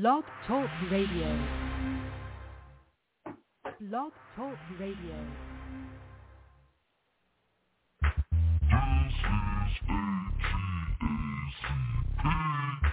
Blog Talk Radio. Blog Talk Radio. Lies.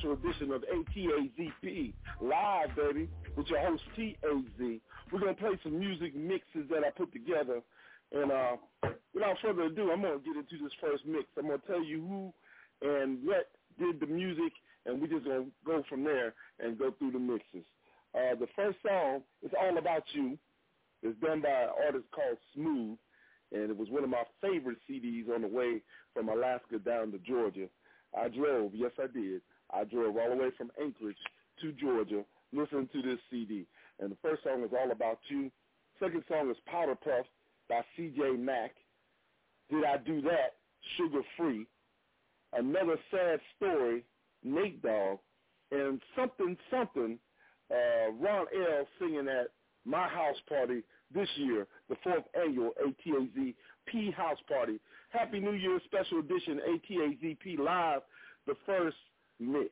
Special edition of ATAZP live, baby, with your host TAZ. We're to play some music mixes that I put together. And uh, without further ado, I'm to get into this first mix. I'm to tell you who and what did the music, and we're just to go from there and go through the mixes. Uh, the first song is All About You. It's done by an artist called Smooth, and it was one of my favorite CDs on the way from Alaska down to Georgia. I drove, yes I did. I drove all the way from Anchorage to Georgia listening to this CD. And the first song is All About You. Second song is Powder Puff by CJ Mac. Did I Do That? Suga Free. Another Sad Story, Nate Dogg. And Something Something, uh, Ron L. singing at my house party this year, the fourth annual ATAZ P House Party. Happy New Year special edition ATAZP Live, the first mix.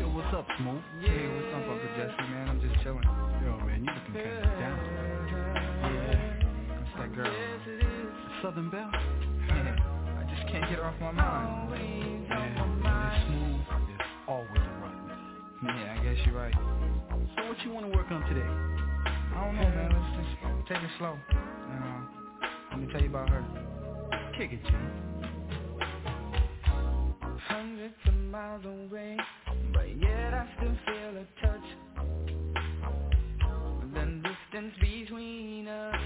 Yo, what's up, Smooth? Hey, what's up, Uncle Jesse, man? I'm just chilling. Yo, man, you looking kind of down. Yeah, that's that girl. Southern Belle? Yeah, I just can't get her off my mind. Yeah, this Smooth is always right. Yeah, I guess you're right. So what you want to work on today? I don't know, man. Let's just take it slow. Let me tell you about her. Kick it, G. hundreds of miles away, but yet I still feel a touch. The distance between us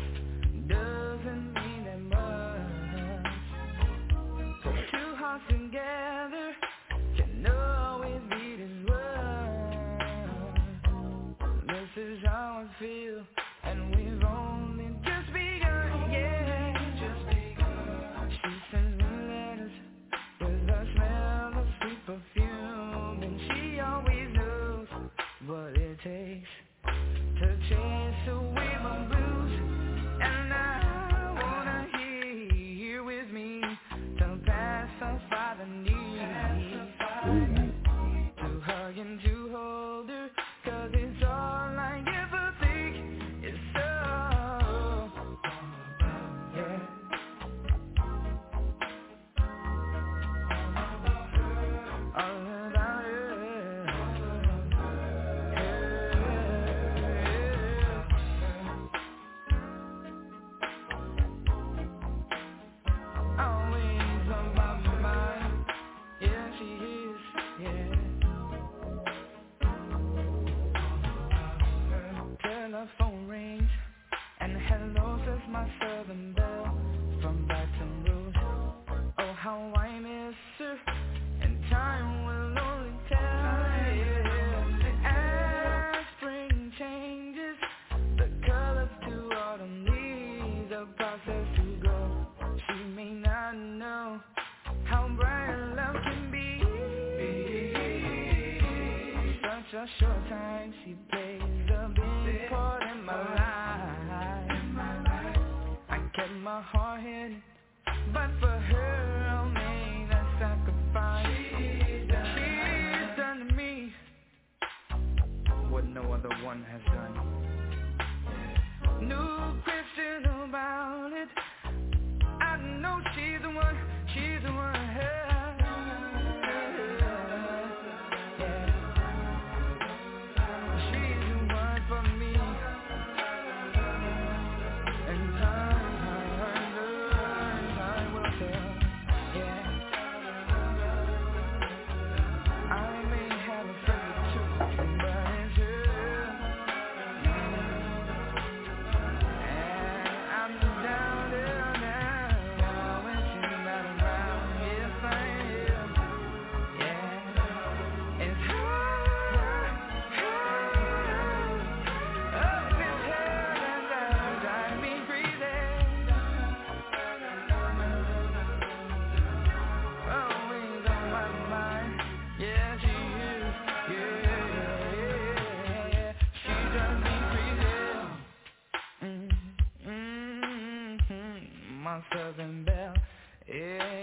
my southern belle. Yeah,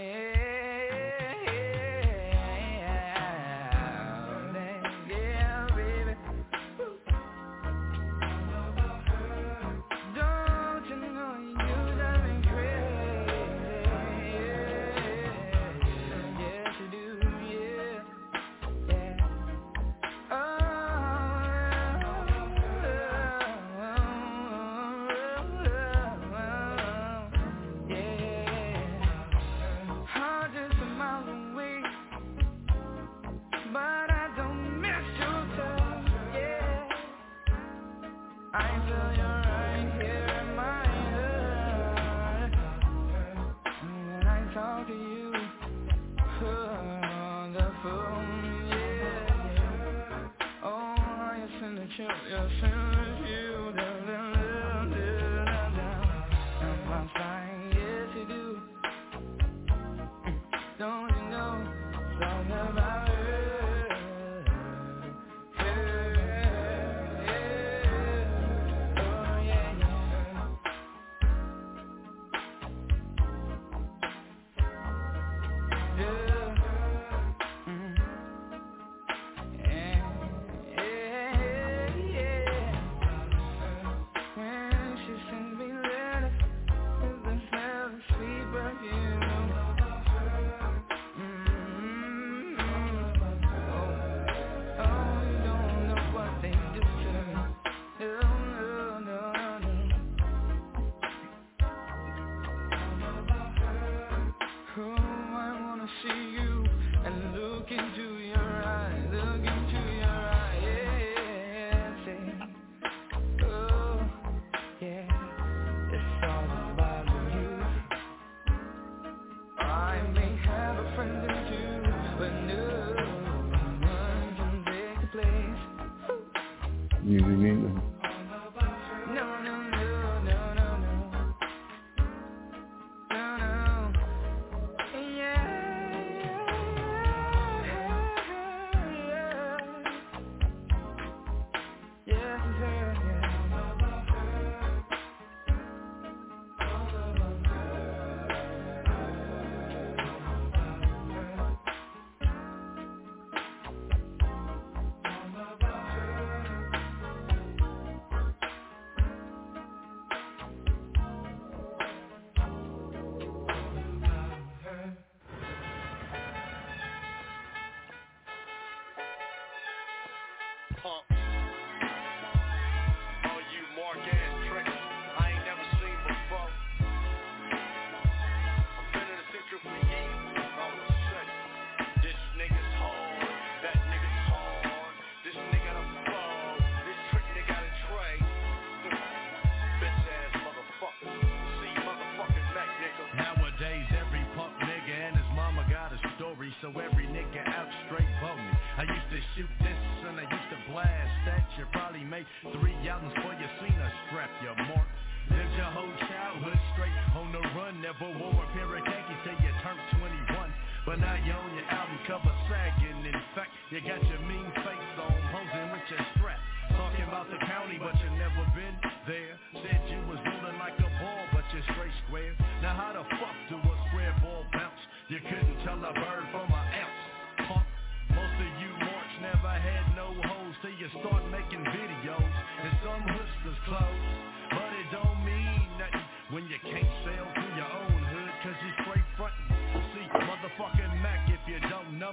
shoot this and I used to blast that. You probably made three albums before you seen a strap, your mark. Lived your whole childhood straight on the run, never wore a pair of khakis till you turned 21. But now you're on your album cover sagging. In fact, you got your mean face on, posing with your strap. Talking about the county, but you never been there. Said you was rolling like a ball, but you're straight square. Now how the fuck do a square ball bounce? You couldn't tell a bird from an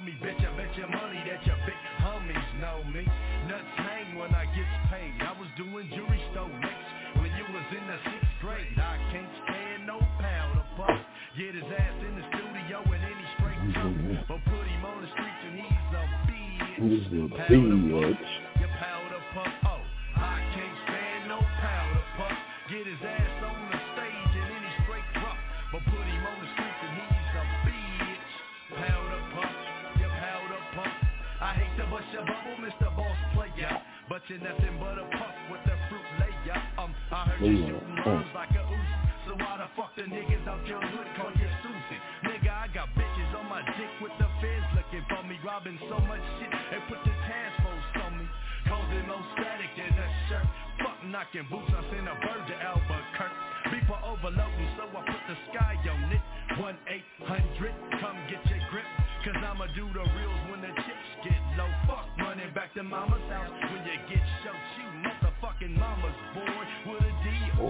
know me, bitch, I bet your money that your big homies know me. Nuts hang when I get paid. I was doing jewelry store next when you was in the sixth grade. I can't stand no powder puff. Get his ass in the studio and any straight tough. But put him on the streets and he's a bitch. He's a bitch. But nothing but a puff with a fruit layer. Um, I heard you shooting like a Uzi. So why the fuck the niggas out your hood call you Susie? Nigga, I got bitches on my dick with the feds looking for me. Robbing so much shit, they put the task force on me. Causing no static in the shirt. Fuck knocking boots, I send a bird to Albuquerque. Beeper overloading, so I put the sky on it. 1-800, come get your grip. Cause I'ma do the reels when the chips get low. Fuck running back to mama's house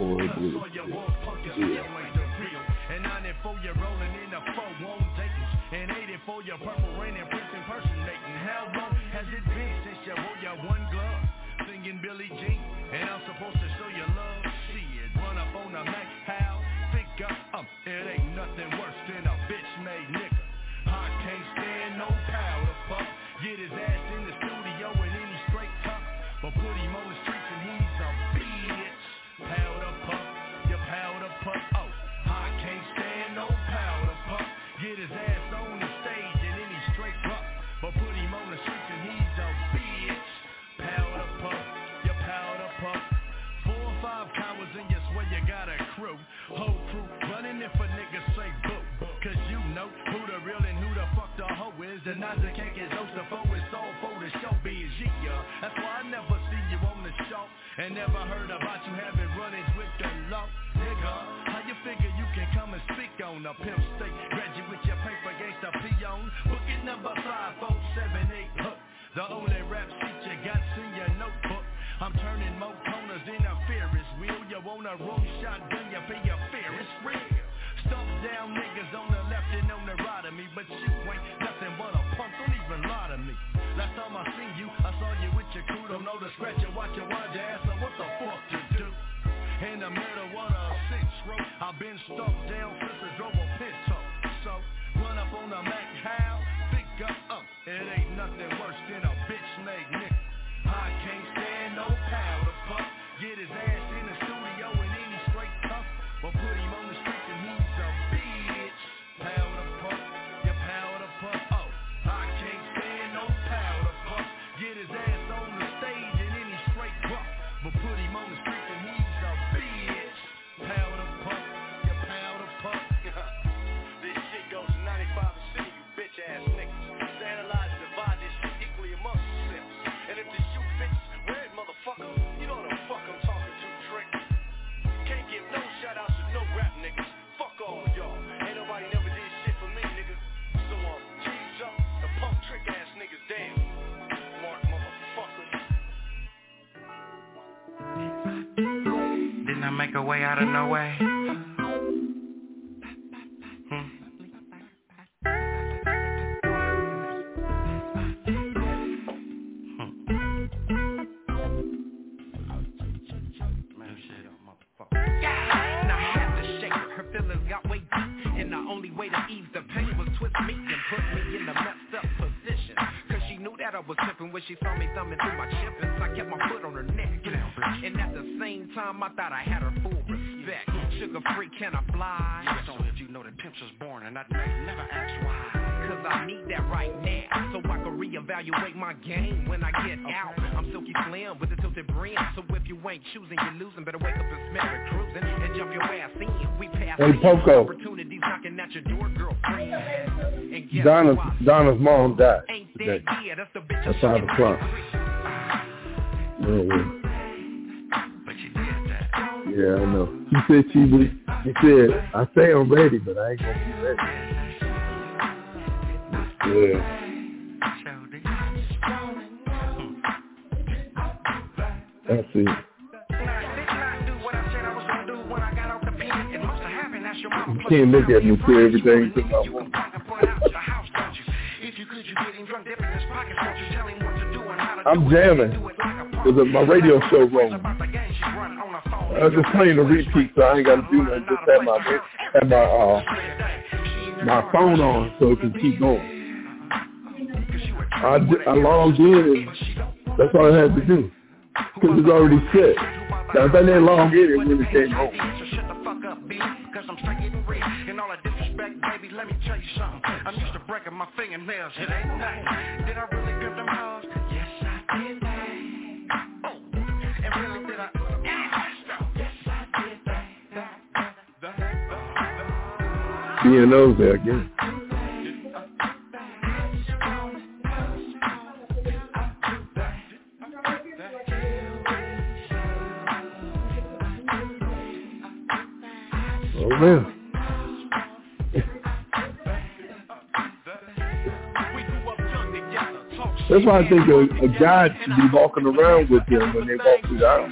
walk punkers Yeah. And 94 you're rolling in a 4 on Dayton's. And 84 you're purple rain and Prince impersonating. How long has it been since you wore your one glove? Singing Billie Jean. And I'm supposed to the Nazi cake is the foe, it's all for the show biz, yeah. That's why I never see you on the show. And never heard about you having run-ins with the law. Nigga, how you figure you can come and speak on a pimp state? Graduate with your paper against gangsta peon. Book it number 5478 hook. The only rap sheet you got in your notebook. I'm turning more corners than a Ferris wheel. You want a roll shotgun, you pay your fair, it's real. Stump down niggas on with your crew, don't know the scratch you, watch wind your ass, so what the fuck you do? In the middle of a six row, I've been stuck down since I drove a pinto. So, run up on the Mac, how? Pick up, up, it ain't nothing Make a way out of no way? Time I thought I had her full respect Sugar free, can I fly? Yes, only if you know that pimps was born and that make never ask why. cause I need that right now. So I can reevaluate my game when I get out. I'm silky slim with a tilted brim. So if you ain't choosing, you're losing. Better wake up and smell it cruising and jump your ass in. We pass Hey, Poco. opportunities knocking at your door, girlfriend. And guess Donna's what? Donna's mom died Ain't today. dead yet. That's the bitch At I'm five sucking o'clock. dick. Yeah, Yeah, I know. She said she was. She said, "I say I'm ready, but I ain't gonna be ready." Yeah. That's it. You can't look at me and say everything to my woman. I'm jamming because my radio show rolling. About the game she run on her phone. I was just playing the repeat, so I ain't got to do nothing. Just have my have my uh my phone on so it can keep going. I I logged in that's all I had to do because it's already set. Now if I didn't log in, it really came home. I'm. I'm used to breaking my fingernails, it ain't nothing. Did I really grip them hoes? Yes, I did BNO's there again. Oh man. That's why I think a, a guy should be walking around with them when they walk through the house.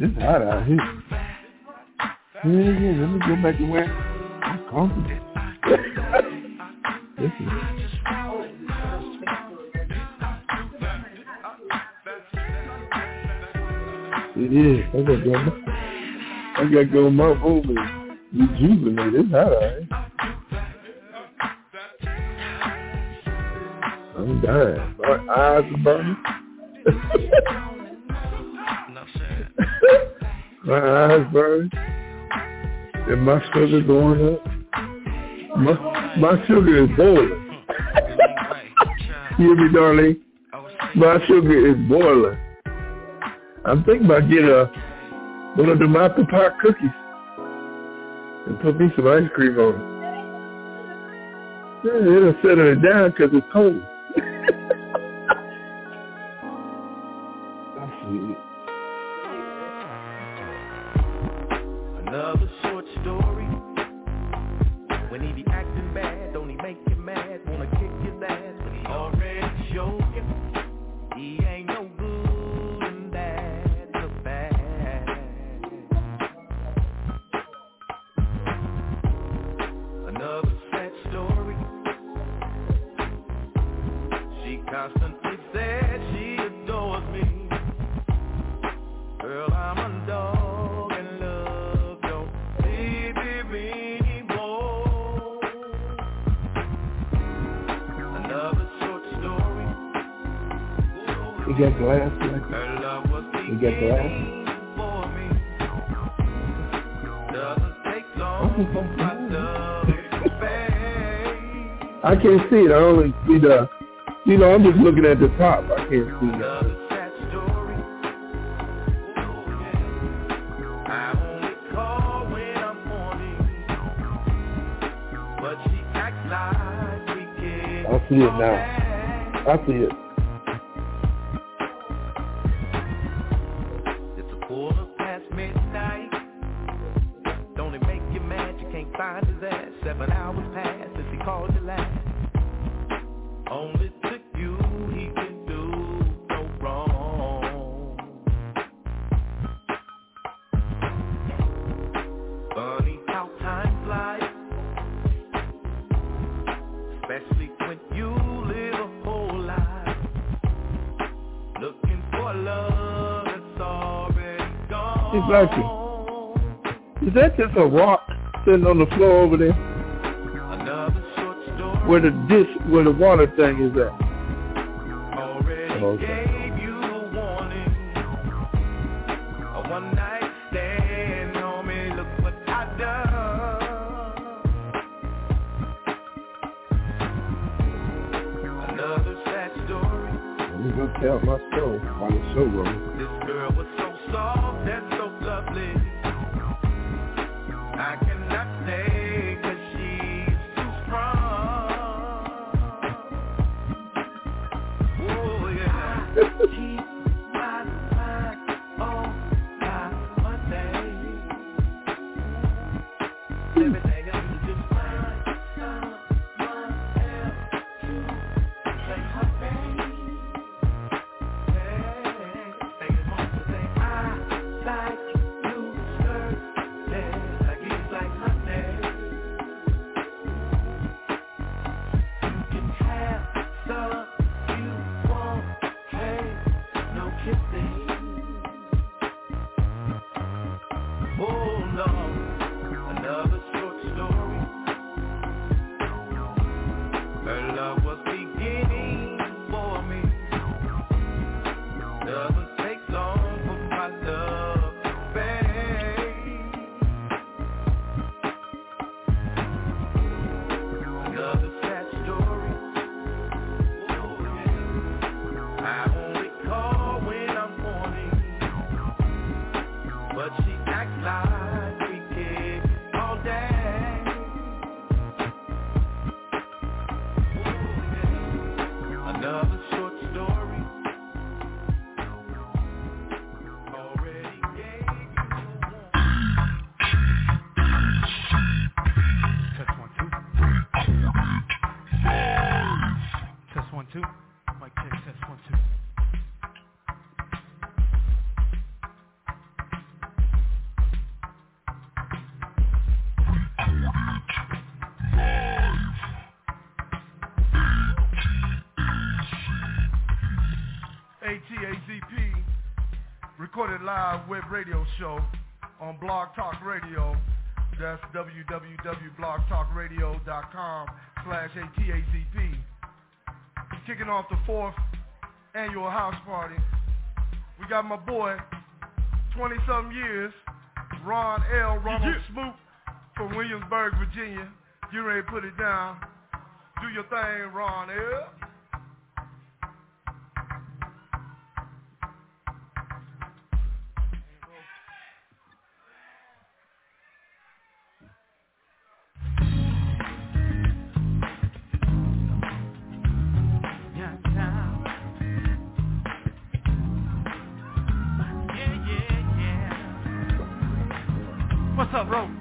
It's hot out here. Yeah, yeah, let me go back to where I'm comfortable. this is, it is. I got to go. I got to go my and rejuvenate. It's hot out here. I'm dying. My eyes are burning. My eyes burning. And my sugar going up. My, my sugar is boiling. you hear me, darling? My sugar is boiling. I'm thinking about getting a one of them apple pie cookies and put me some ice cream on it. Yeah, it'll settle it down because it's cold. can't see it. I only see the, you know, I'm just looking at the top. I can't see it. Another sad story. I only call when I'm horny, but she acts like we can. I see it now. I see it. Blackie. Is that just a rock sitting on the floor over there? Where the dish, where the water thing is at. Okay. tell my soul on the show. show on Blog Talk Radio. That's www.blogtalkradio.com slash A-T-A-Z-P. Kicking off the fourth annual house party. We got my boy, 20-something years, Ron L. Ronald yeah. Smoot from Williamsburg, Virginia. You ready to put it down. Do your thing, Ron L. What's up, Ro?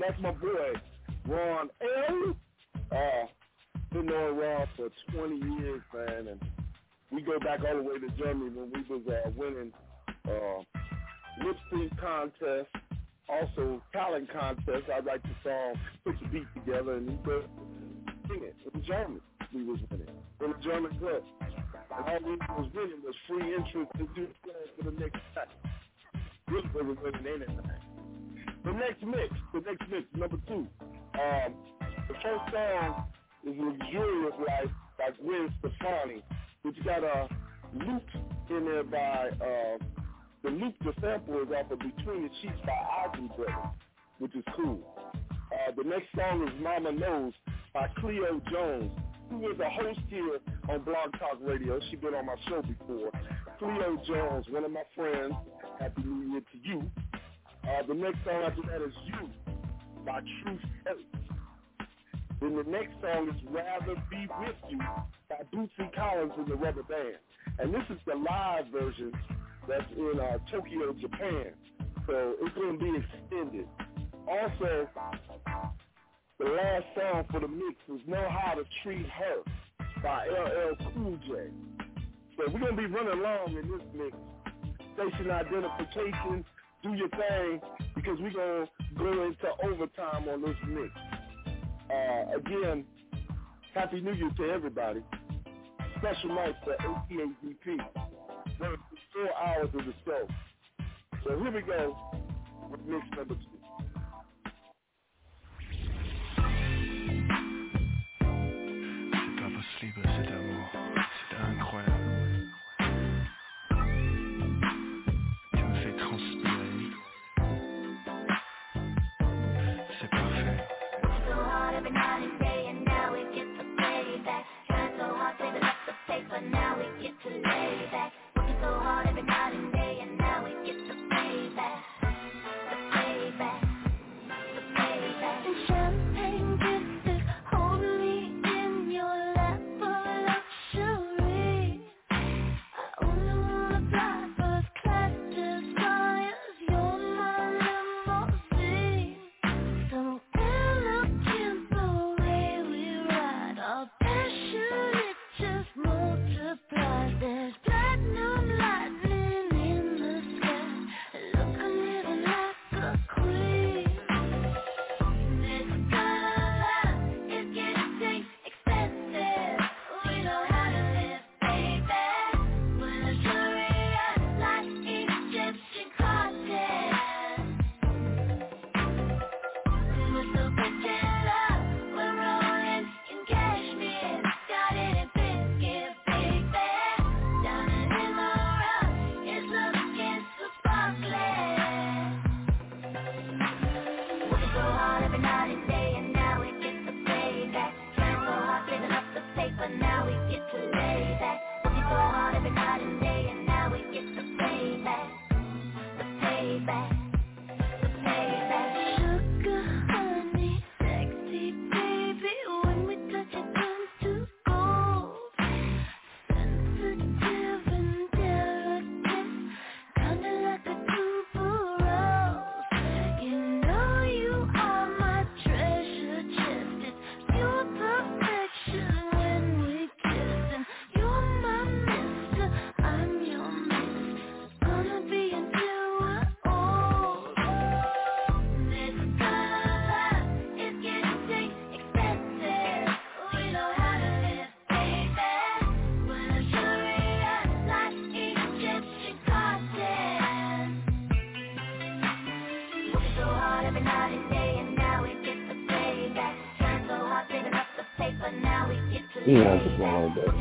That's my boy, Ron L. Uh, been knowing Ron for 20 years, man, and we go back all the way to Germany when we was uh, winning uh, lip sync contest, also talent contest. I write the song, put the beat together, and we would sing it in German. We was winning in a German club. And all we was winning was free entrance to do the for the next track. Really wasn't winning anything. The next mix, the next mix, number two. Um, the first song is Luxurious Life by Gwen Stefani, which got a loop in there by, uh, the loop, the sample is off of Between the Sheets by Isley Brothers, which is cool. Uh, the next song is Mama Knows by Cleo Jones, who was a host here on Blog Talk Radio. She's been on my show before. Cleo Jones, one of my friends. Happy New Year to you. Uh, the next song after that is You by Truth Ellis. Then the next song is Rather Be With You by Bootsy Collins and the Rubber Band. And this is the live version that's in uh, Tokyo, Japan. So it's going to be extended. Also, the last song for the mix is Know How to Treat Her by LL Cool J. So we're going to be running along in this mix. Station identification, do your thing, because we're going to go into overtime on this mix. Uh, again, Happy New Year to everybody. Special night for ATAZP. Four hours of the show. So here we go with mix number two. Paper, now we get to lay back. Working so hard every night and day, Yeah, I just want like that.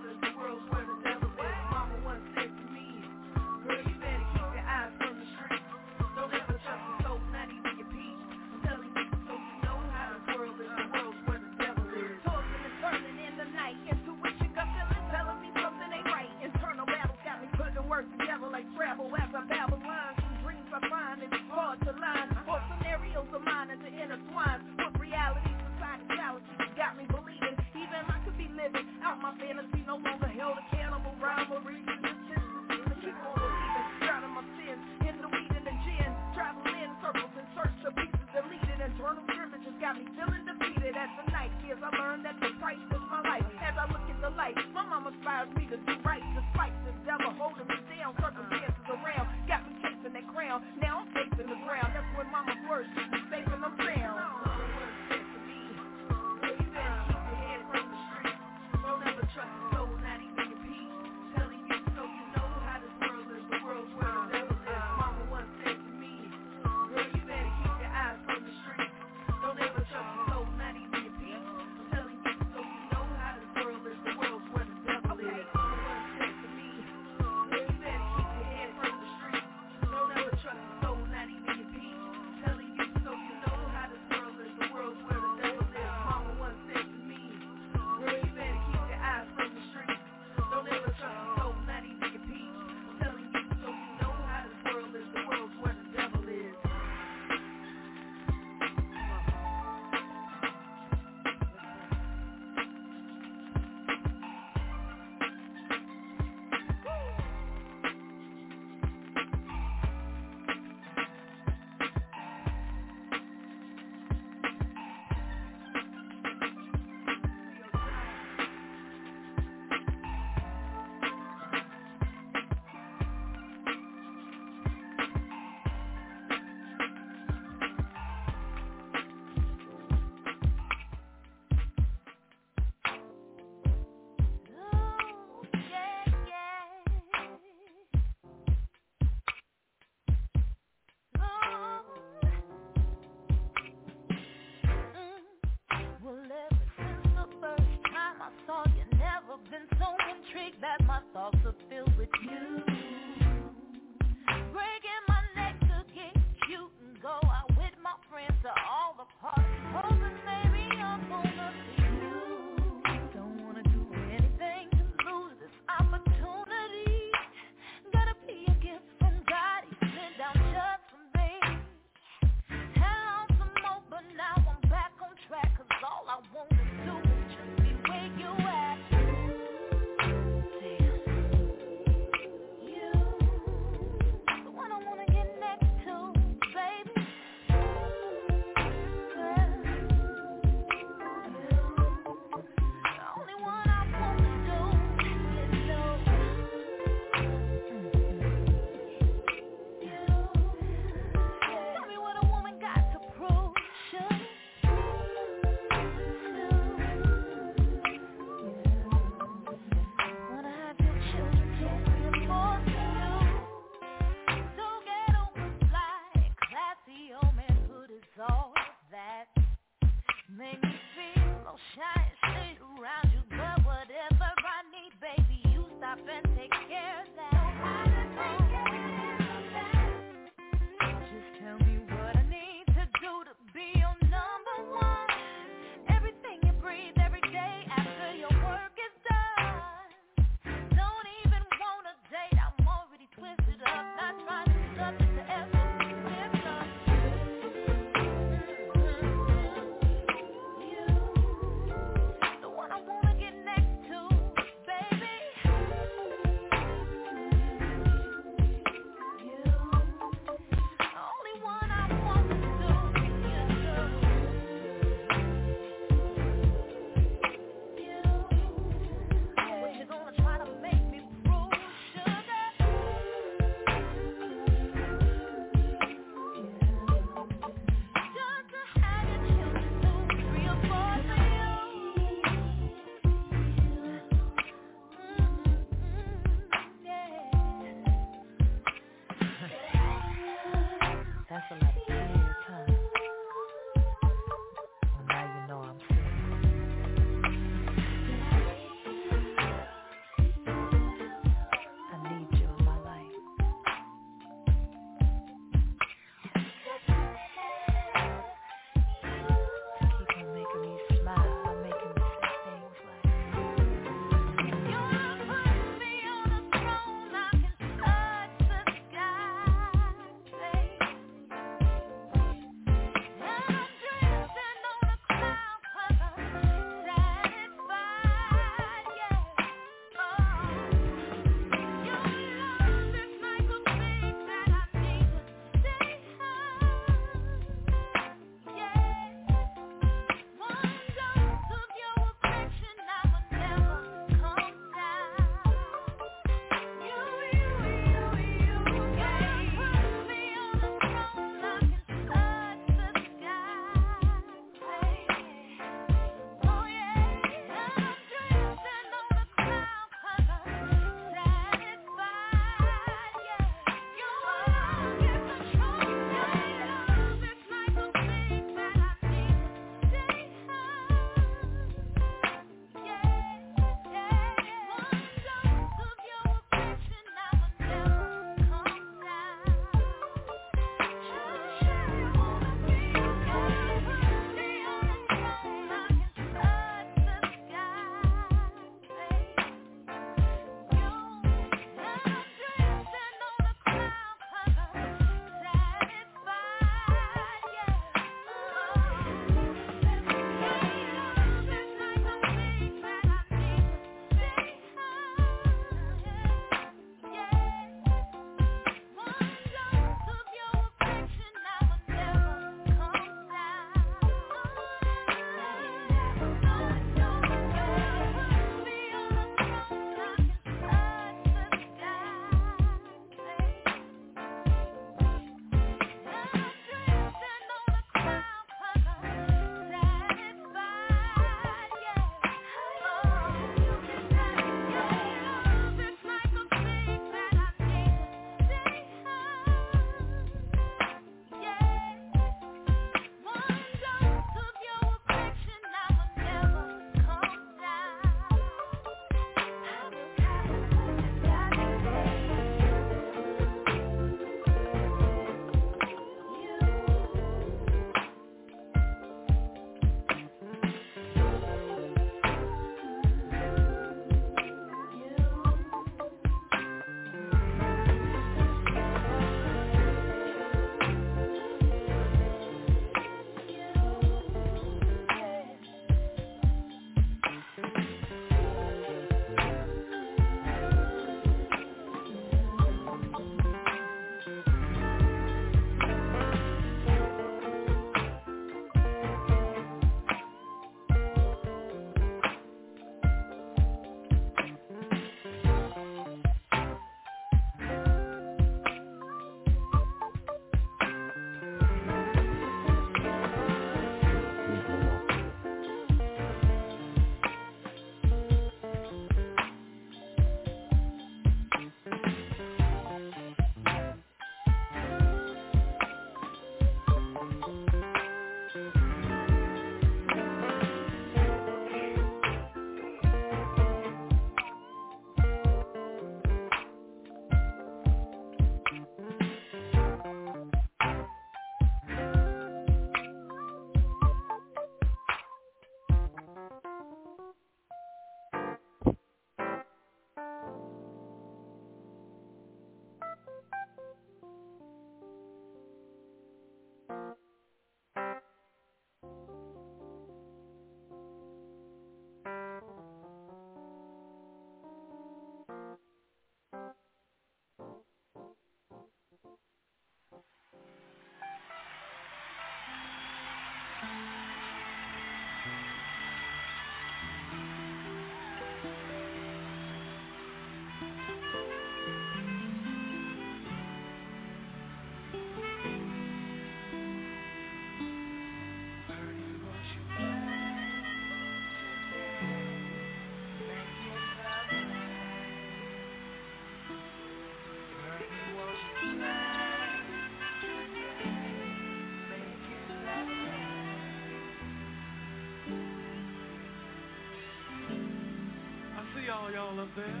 all y'all up there.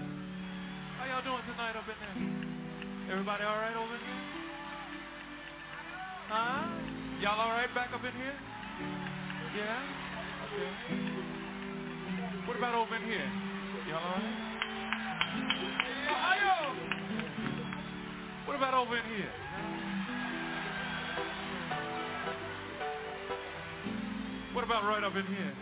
How y'all doing tonight up in there? Everybody all right over here? Huh? Y'all all right back up in here? Yeah? Okay. What about over in here? Y'all all right? Ohio! What about over in here? What about right up in here?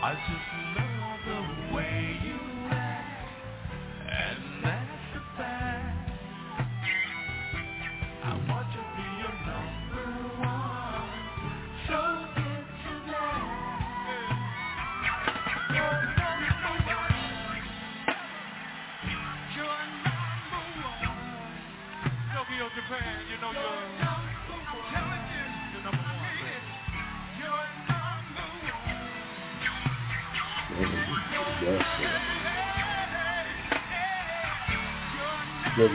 I just love the way you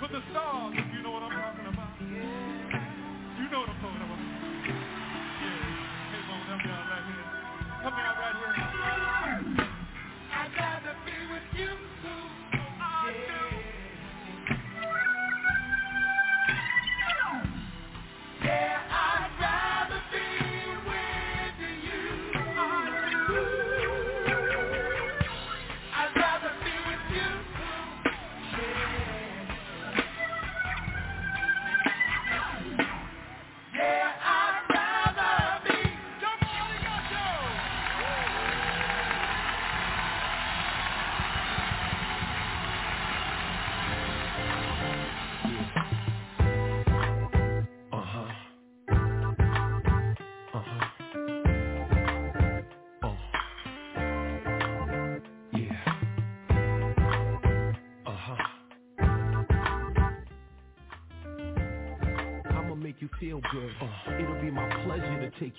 for the stars,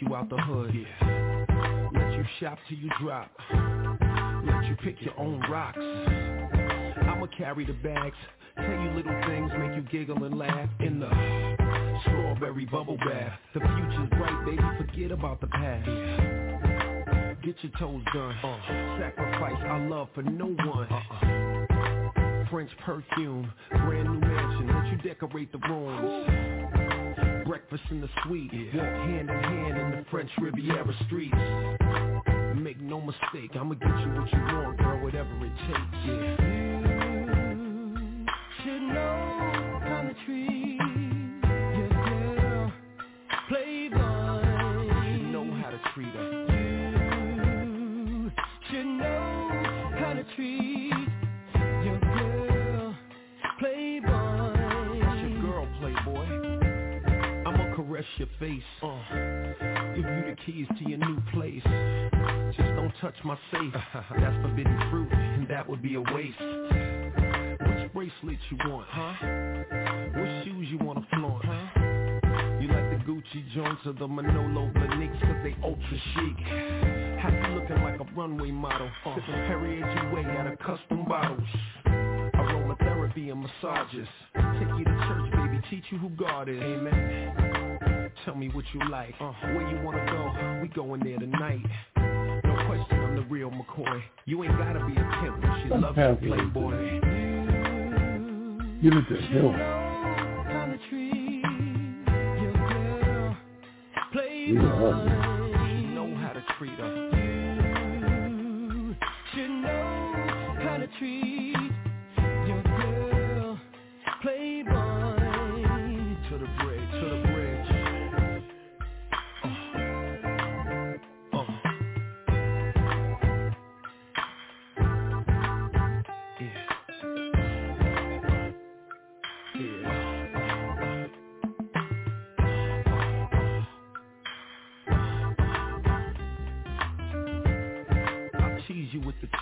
you out the hood. Yeah. Let you shop till you drop. Let you pick your own rocks. I'ma carry the bags. Tell you little things, make you giggle and laugh in the strawberry bubble bath. The future's bright, baby, forget about the past. Get your toes done. Uh-uh. Sacrifice our love for no one. Uh-uh. French perfume, brand new mansion, let you decorate the rooms. Breakfast in the suite, walk hand in hand in the French Riviera streets. Make no mistake, I'ma get you what you want, girl, whatever it takes. Yeah.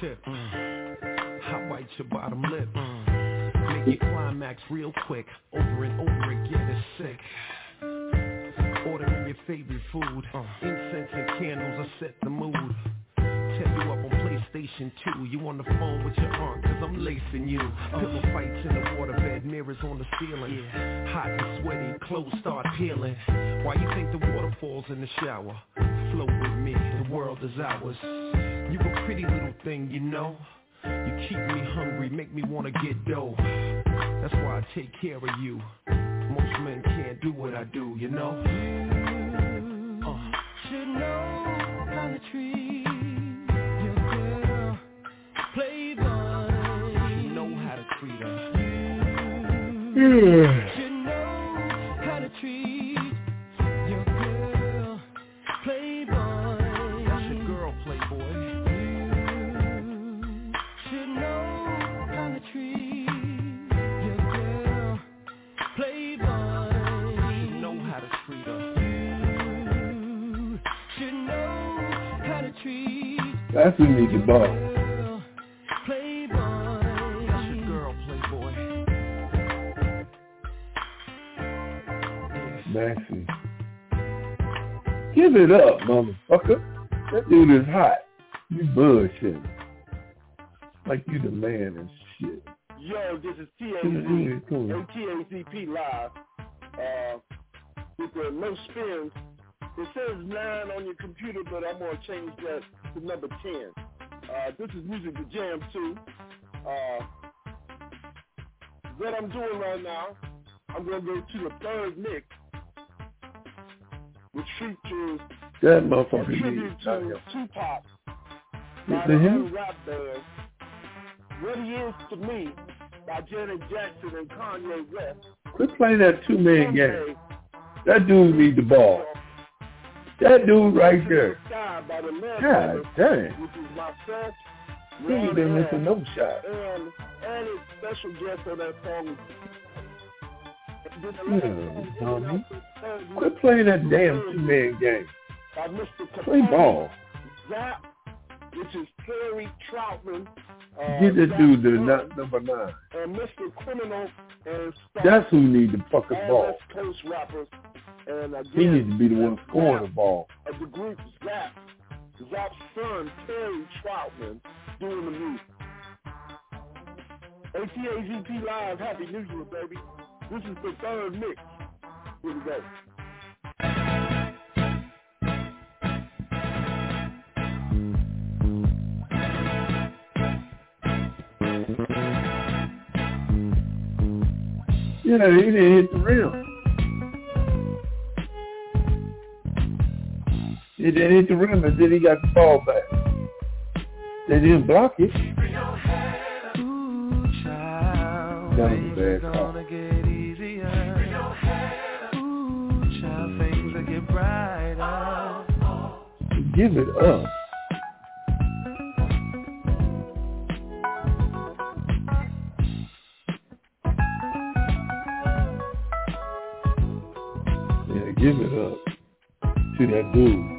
You mm. with the tip. I bite your bottom lip. Mm. Make you climax real quick. Over and over again, it's sick. Ordering your favorite food. Mm. Incense and candles, I set the mood. Tell you up on PlayStation 2. You on the phone with your aunt, cause I'm lacing you. Oh. Pillow fights in the waterbed, mirrors on the ceiling. Hot and sweaty, clothes start peeling. Why you think the water falls in the shower? Float with me, the world is ours. You a pretty little thing, you know. You keep me hungry, make me wanna get dough. That's why I take care of you. Most men can't do what I do, you know. Uh. Should know how to treat your girl. Playboy. You know how to treat her. Yeah. with your boy. Maxie. Give it up, motherfucker. That dude is hot. You bullshit. Like you the man and shit. Yo, this is T A T A C P TAZP Live. Uh, with the no spins. It says 9 on your computer, but I'm going to change that to number 10. Uh, this is music to jam to. Uh, what I'm doing right now, I'm gonna go to the third mix, which features That a motherfucker tribute to. Tupac Is by the him? rap band. What he is to me by Janet Jackson and Kanye West. Quit playing that two man game. That dude need the ball. That dude right there. Sky by the Love God damn. which is myself, He ain't been missing no shot. and added special guest on that song. And the Yeah, dummy. Quit playing that damn two man game. Play ball. Zapp, which is Terry Troutman. Uh, Get that Zapp dude to the Hunt, number nine. And Mr. Criminal and. That's who need the fucking all ball. Coast rappers. And again, He needs to be the one scoring the ball. of the group Zapp, Zapp's son, Terry Troutman, doing the music. ATAZP Live, Happy New Year, baby. This is the third mix. Here we go. Yeah, he didn't hit the rim. He didn't hit the rim and then he got the ball back. They didn't block it. That was a bad call. gonna get easier. Ooh, child, things will. Give it up. Yeah, give it up to that dude.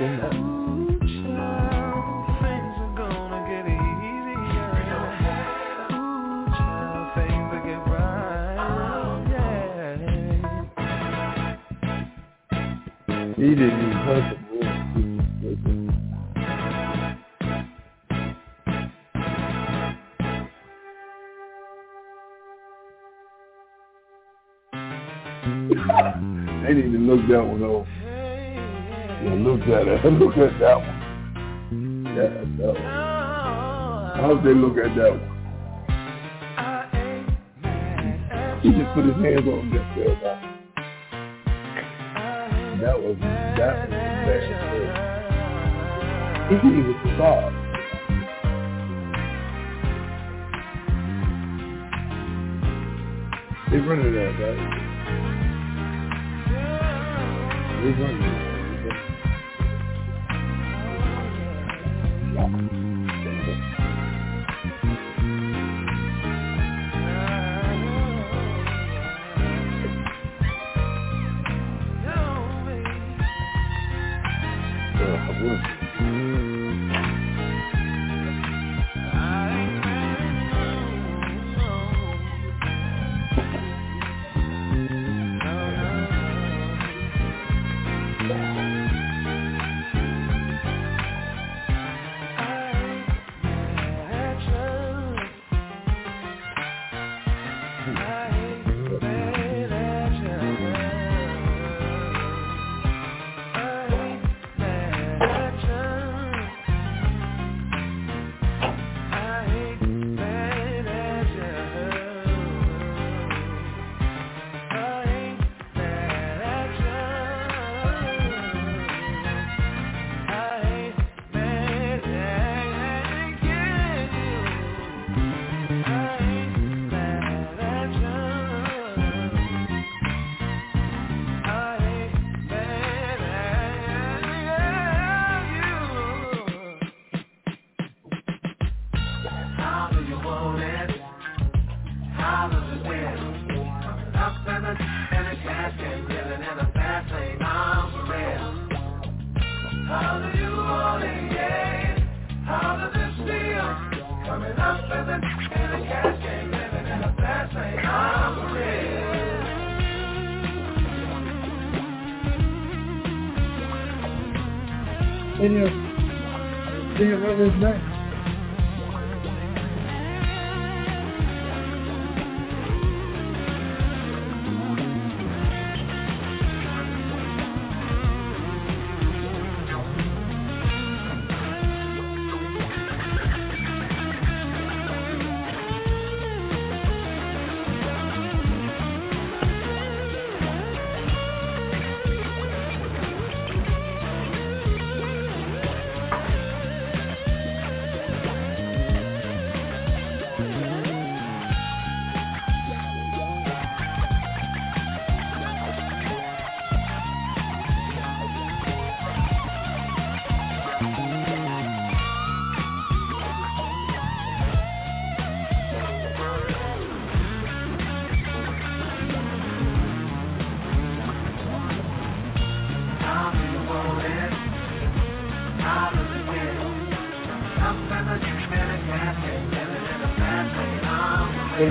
Take look at it. That one. Yeah, that hope they look at that one. He just put his hands on this there. That was that was bad. He even stop. They running that, right? They running that.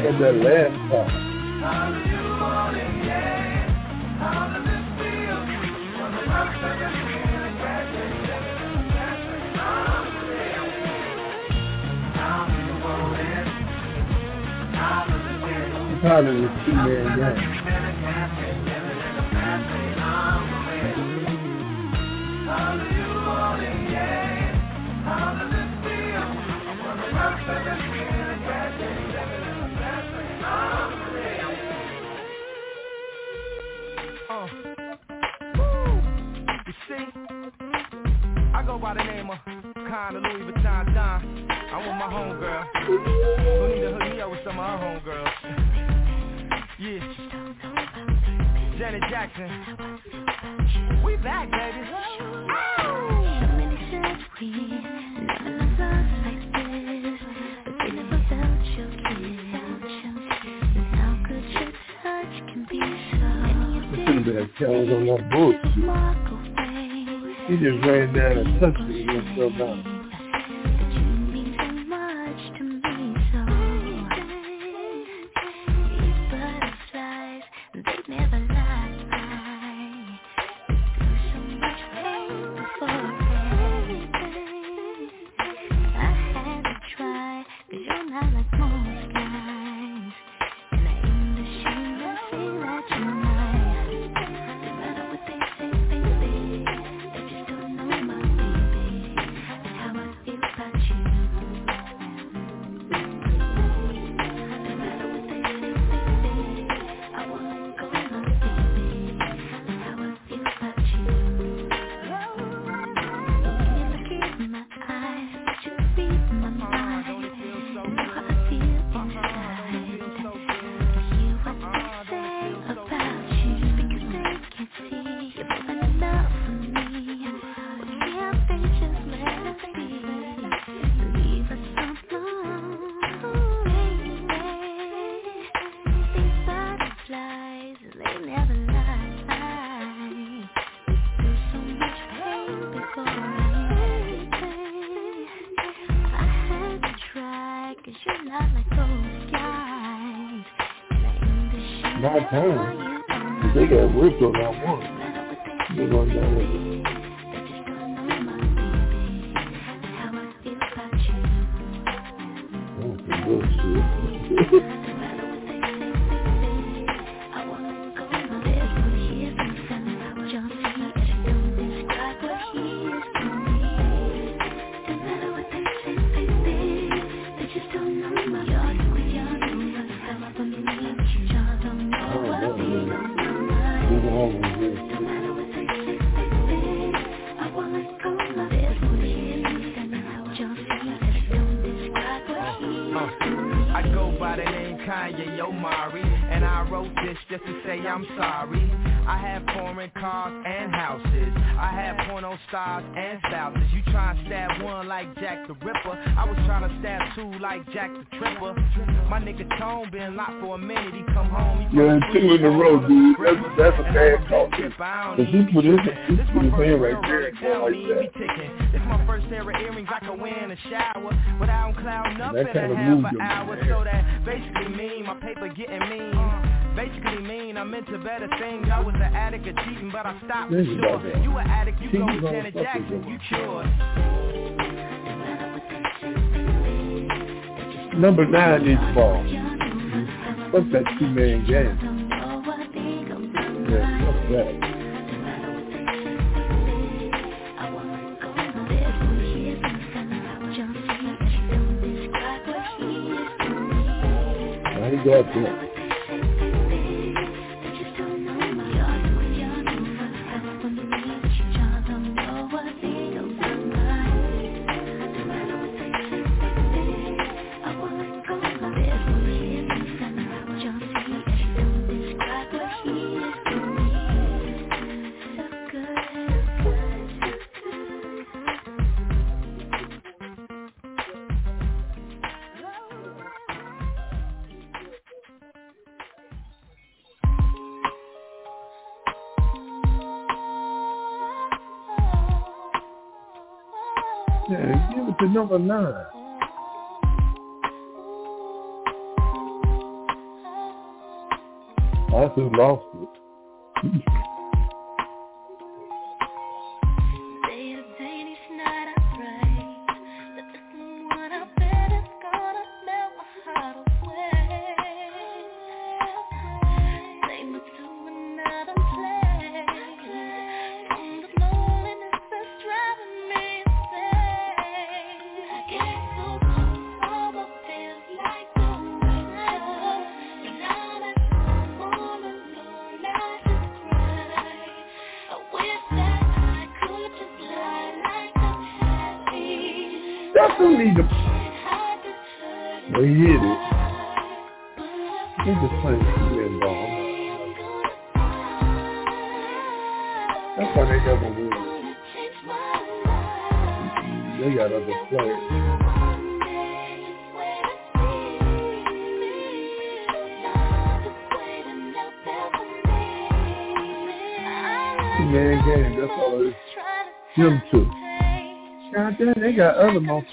and the left. like that. Such Damn. They got ripped on that one. Two in a row, dude. That's, that's a bad call. Cause he put his, he put his hand right there and go like that. This my first pair of earrings I can wear in the shower without clouding up That in kinda a half an hour. So that basically mean my paper getting mean. Basically mean I'm into better things. I was an addict of cheating, but I stopped for sure. You an addict, you go with Janet Jackson, you cured. Number nine is the ball. What's that two-man game? Yeah, what's that? I ain't number nine. That's who lost it. other motherfuckers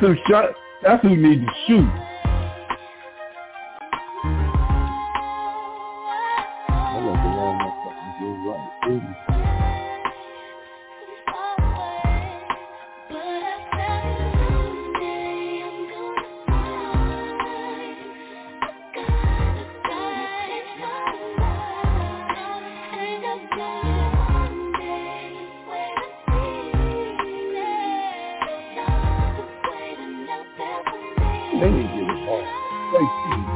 That's who shot. That's who need to shoot.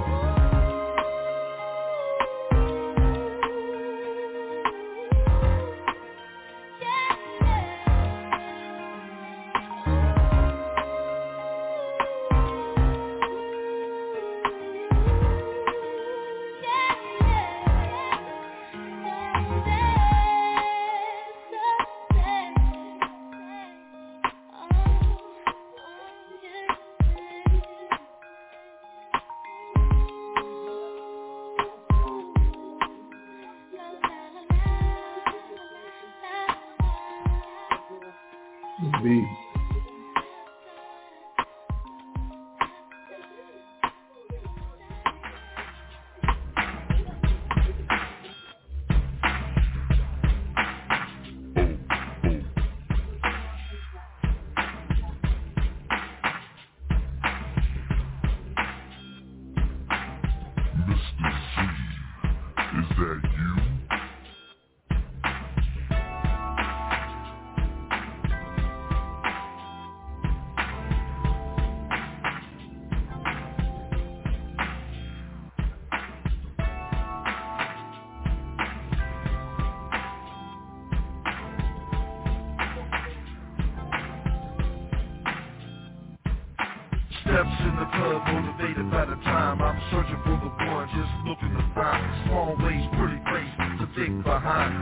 Oh, Searching for the one, just looking to find. Small waist, pretty face, to dig behind.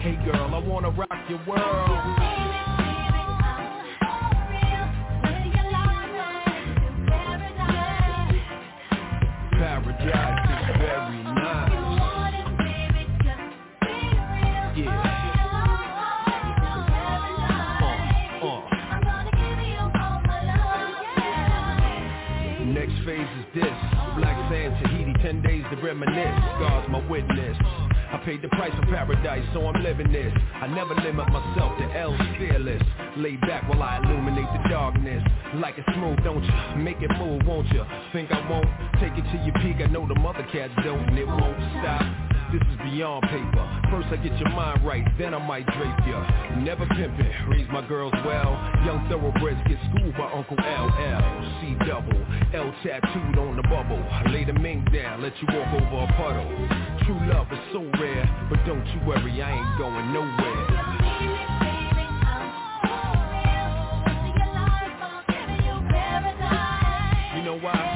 hey girl, I wanna rock your world. Paradise is very nice. Uh, uh. Next phase is this. Black sand, Tahiti, 10 days to reminisce. God's my witness. I paid the price for paradise, so I'm living this. I never limit myself to L fearless. Lay back while I illuminate the darkness. Like it smooth, don't you? Make it move, won't you? Think I won't? Take it to your peak. I know the mother cats don't, and it won't stop. This is beyond paper. First I get your mind right, then I might drape ya. Never pimpin', raise my girls well. Young thoroughbreds get schooled by Uncle LL. C double, L tattooed on the bubble. Lay the mink down, let you walk over a puddle. True love is so rare, but don't you worry, I ain't going nowhere. You know why?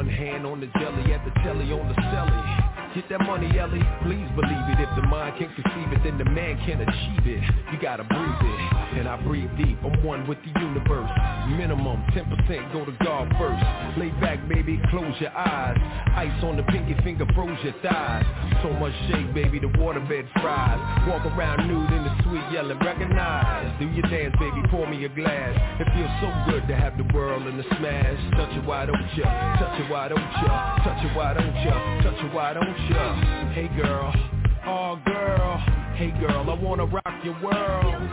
One hand on the jelly, at the telly on the celly. Get that money, Ellie, please believe it. If the mind can't conceive it, then the man can't achieve it. You gotta breathe it, and I breathe deep. I'm one with the universe. Minimum 10% go to God first. Lay back, baby, close your eyes. Ice on the pinky finger, froze your thighs. So much shake, baby, the waterbed fries. Walk around nude in the suite, yelling, recognize. Do your dance, baby, pour me a glass. It feels so good to have the world in the smash. Touch it, why don't ya? Touch it, why don't ya? Touch it, why don't ya? Touch it, why don't ya? Hey girl, oh girl, hey girl, I wanna rock your world.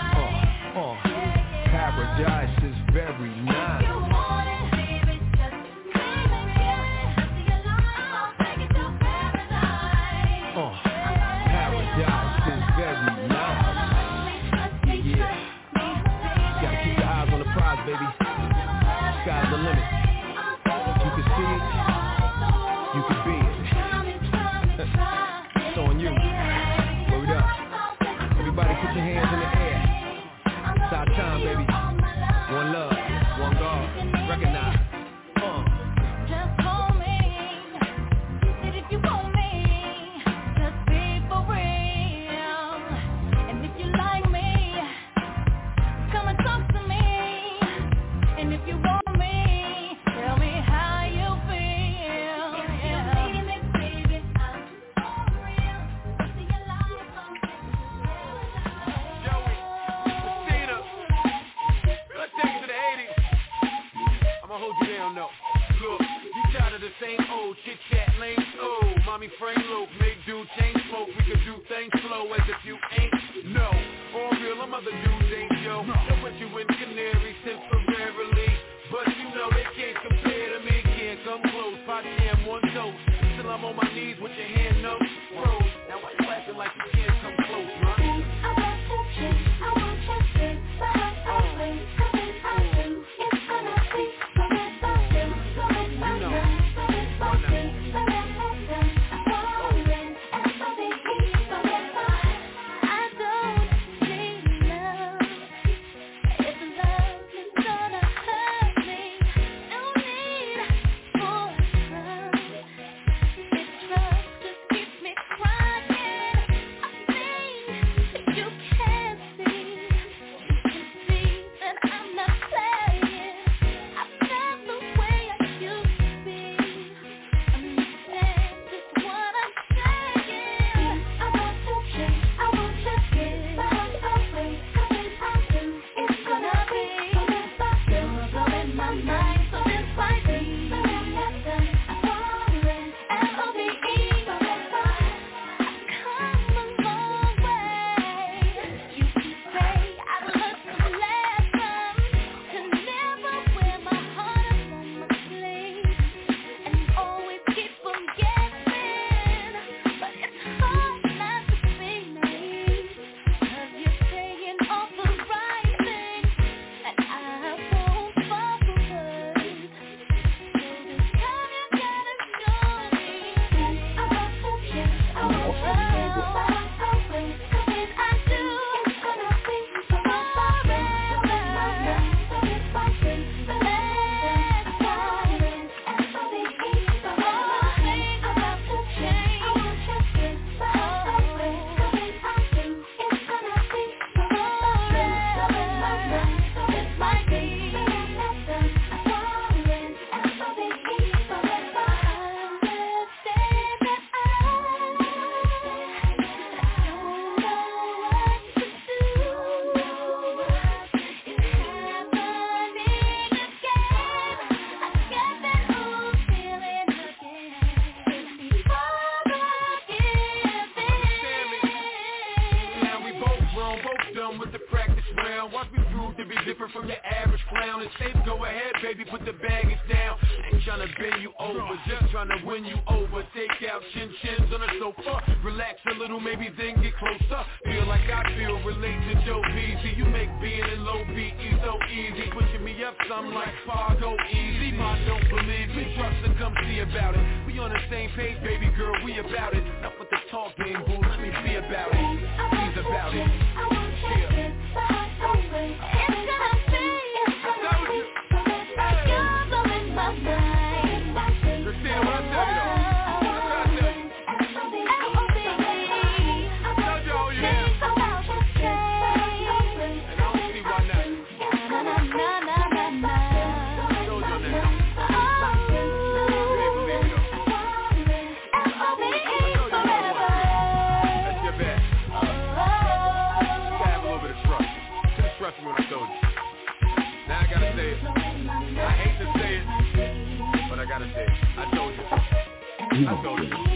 Uh, uh, paradise is very nice. Uh, hold you down though. Look, you tired of the same old chit chat lame oh Mommy frame low, make do change smoke. We can do things slow as if you ain't no. All real, them other dudes ain't yo. They'll put you in canary temporarily. But you know they can't compare to me. Can't come close, body am one toast. Till I'm on my knees with your hand up, safe, go ahead, baby, put the baggage down. Ain't tryna bend you over, just tryna win you over. Take out chin chins on the sofa. Relax a little, maybe then get closer. Feel like I feel, relate to Joe Beasy. You make being in low BE so easy. Pushing me up some like Fargo easy. My don't believe me, trust and come see about it. We on the same page, baby girl, we about it. Enough with the talking, boo, let me be about it. He's about it. I told you. I told you.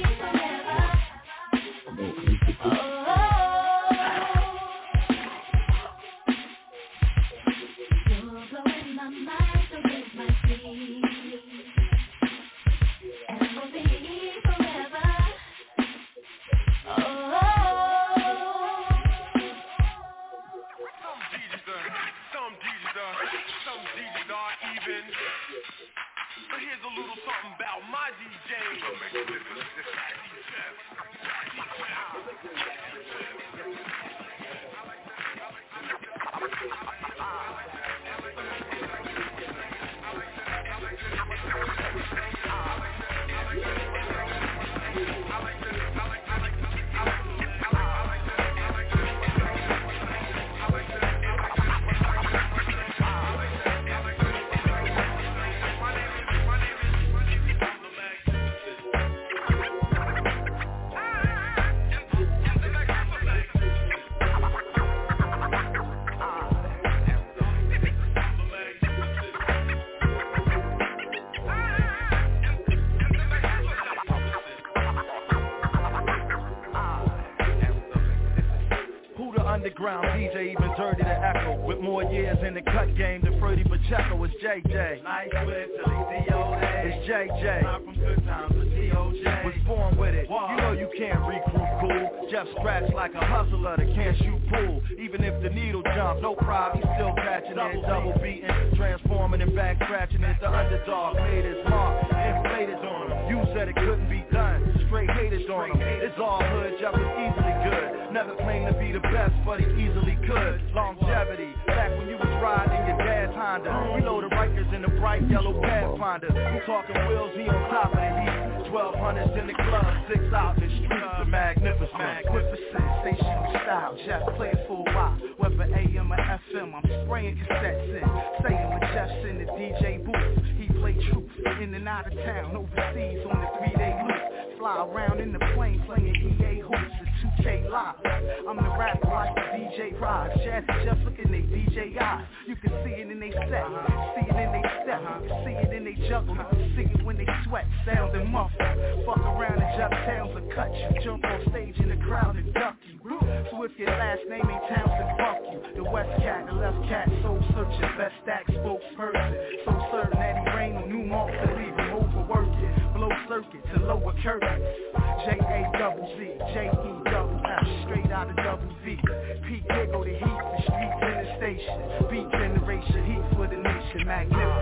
Station Jeff play it for a while. Whether AM or FM, I'm spraying cassettes in. Saying when Jeff's in the DJ booth. He play truth, in and out of town, overseas on the three-day loop. Fly around in the plane playing EA hoops and 2K live I'm the rapper like the DJ Rod. Jazzy Jeff look in they DJ eyes. You can see it in they set, see it in they step see it in they juggle, you can see it when they sweat Sounding muffled, fuck around and Jeff Townes will cut you. Jump on stage in the crowd and duck if your last name ain't Townsend, fuck you. The West Cat, the Left Cat, soul searching Best stack spokesperson. So certain that he rain on new marks to leave him overworking. Blow circuit to lower curtains. J-A-double-Z, J-E-double F Straight out of double V Pete Giggle, the heat, the streets in the station Beat generation, heat for the nation Magnificent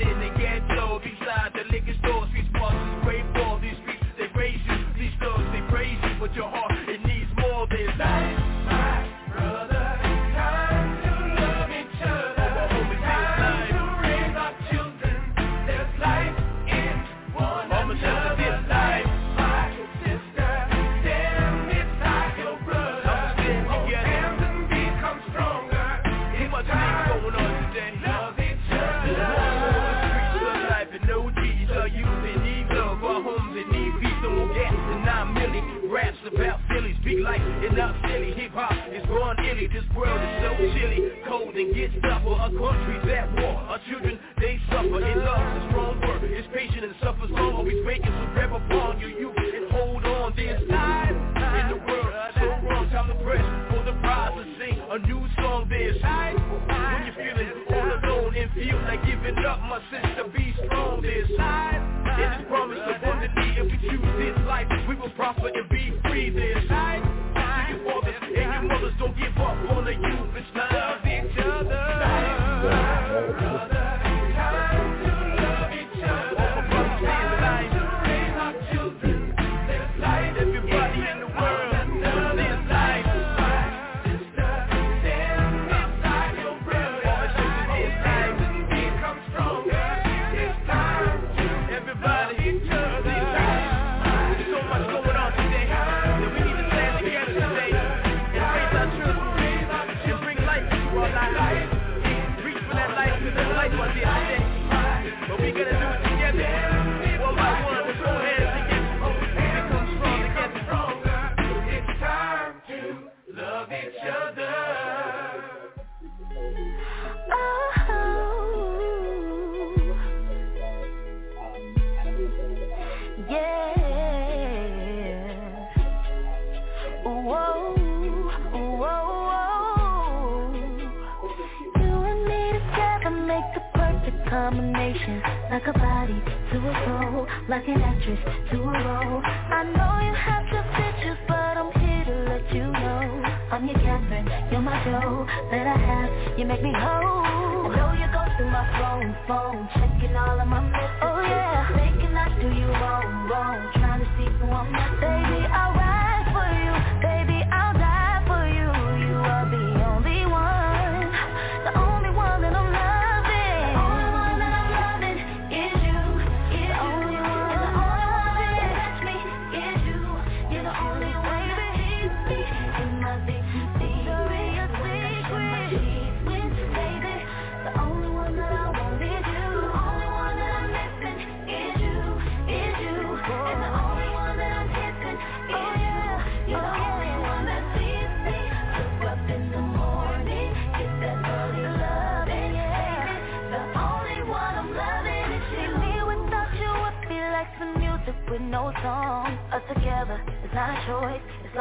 it in the get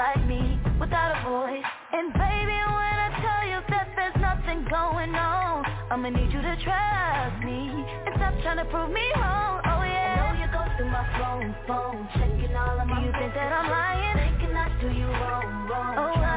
like me without a voice. And baby, when I tell you that there's nothing going on I'ma need you to trust me And stop trying to prove me wrong, oh yeah. I know you go through my phone, phone Checking all of my Do you think that I'm lying? Thinking I do you wrong, wrong. Oh,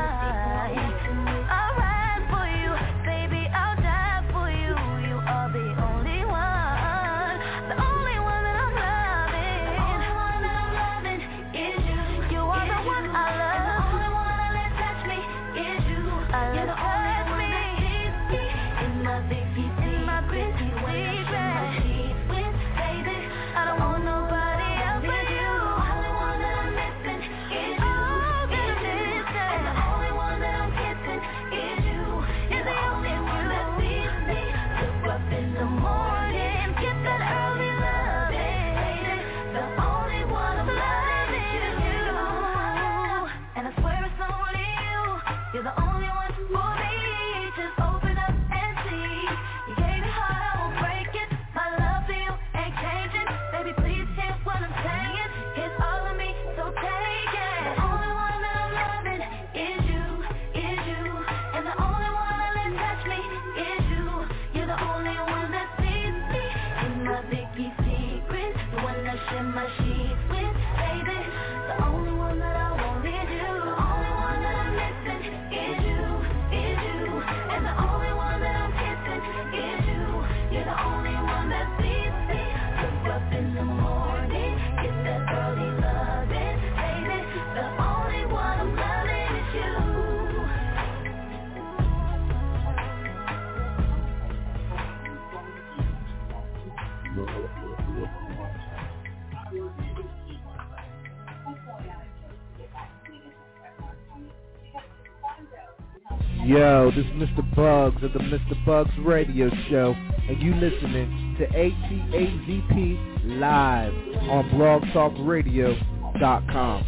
Yo, this is Mr. Bugs of the Mr. Bugs Radio Show, and you listening to ATAZP live on blogtalkradio.com.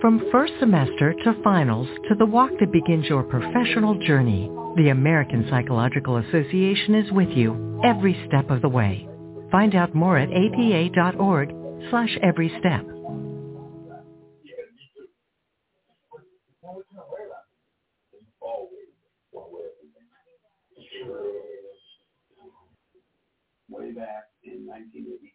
From first semester to finals to the walk that begins your professional journey, the American Psychological Association is with you every step of the way. Find out more at apa.org slash every step. Way back in 1980.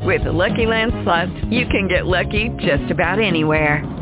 With the Lucky Land Slots, you can get lucky just about anywhere.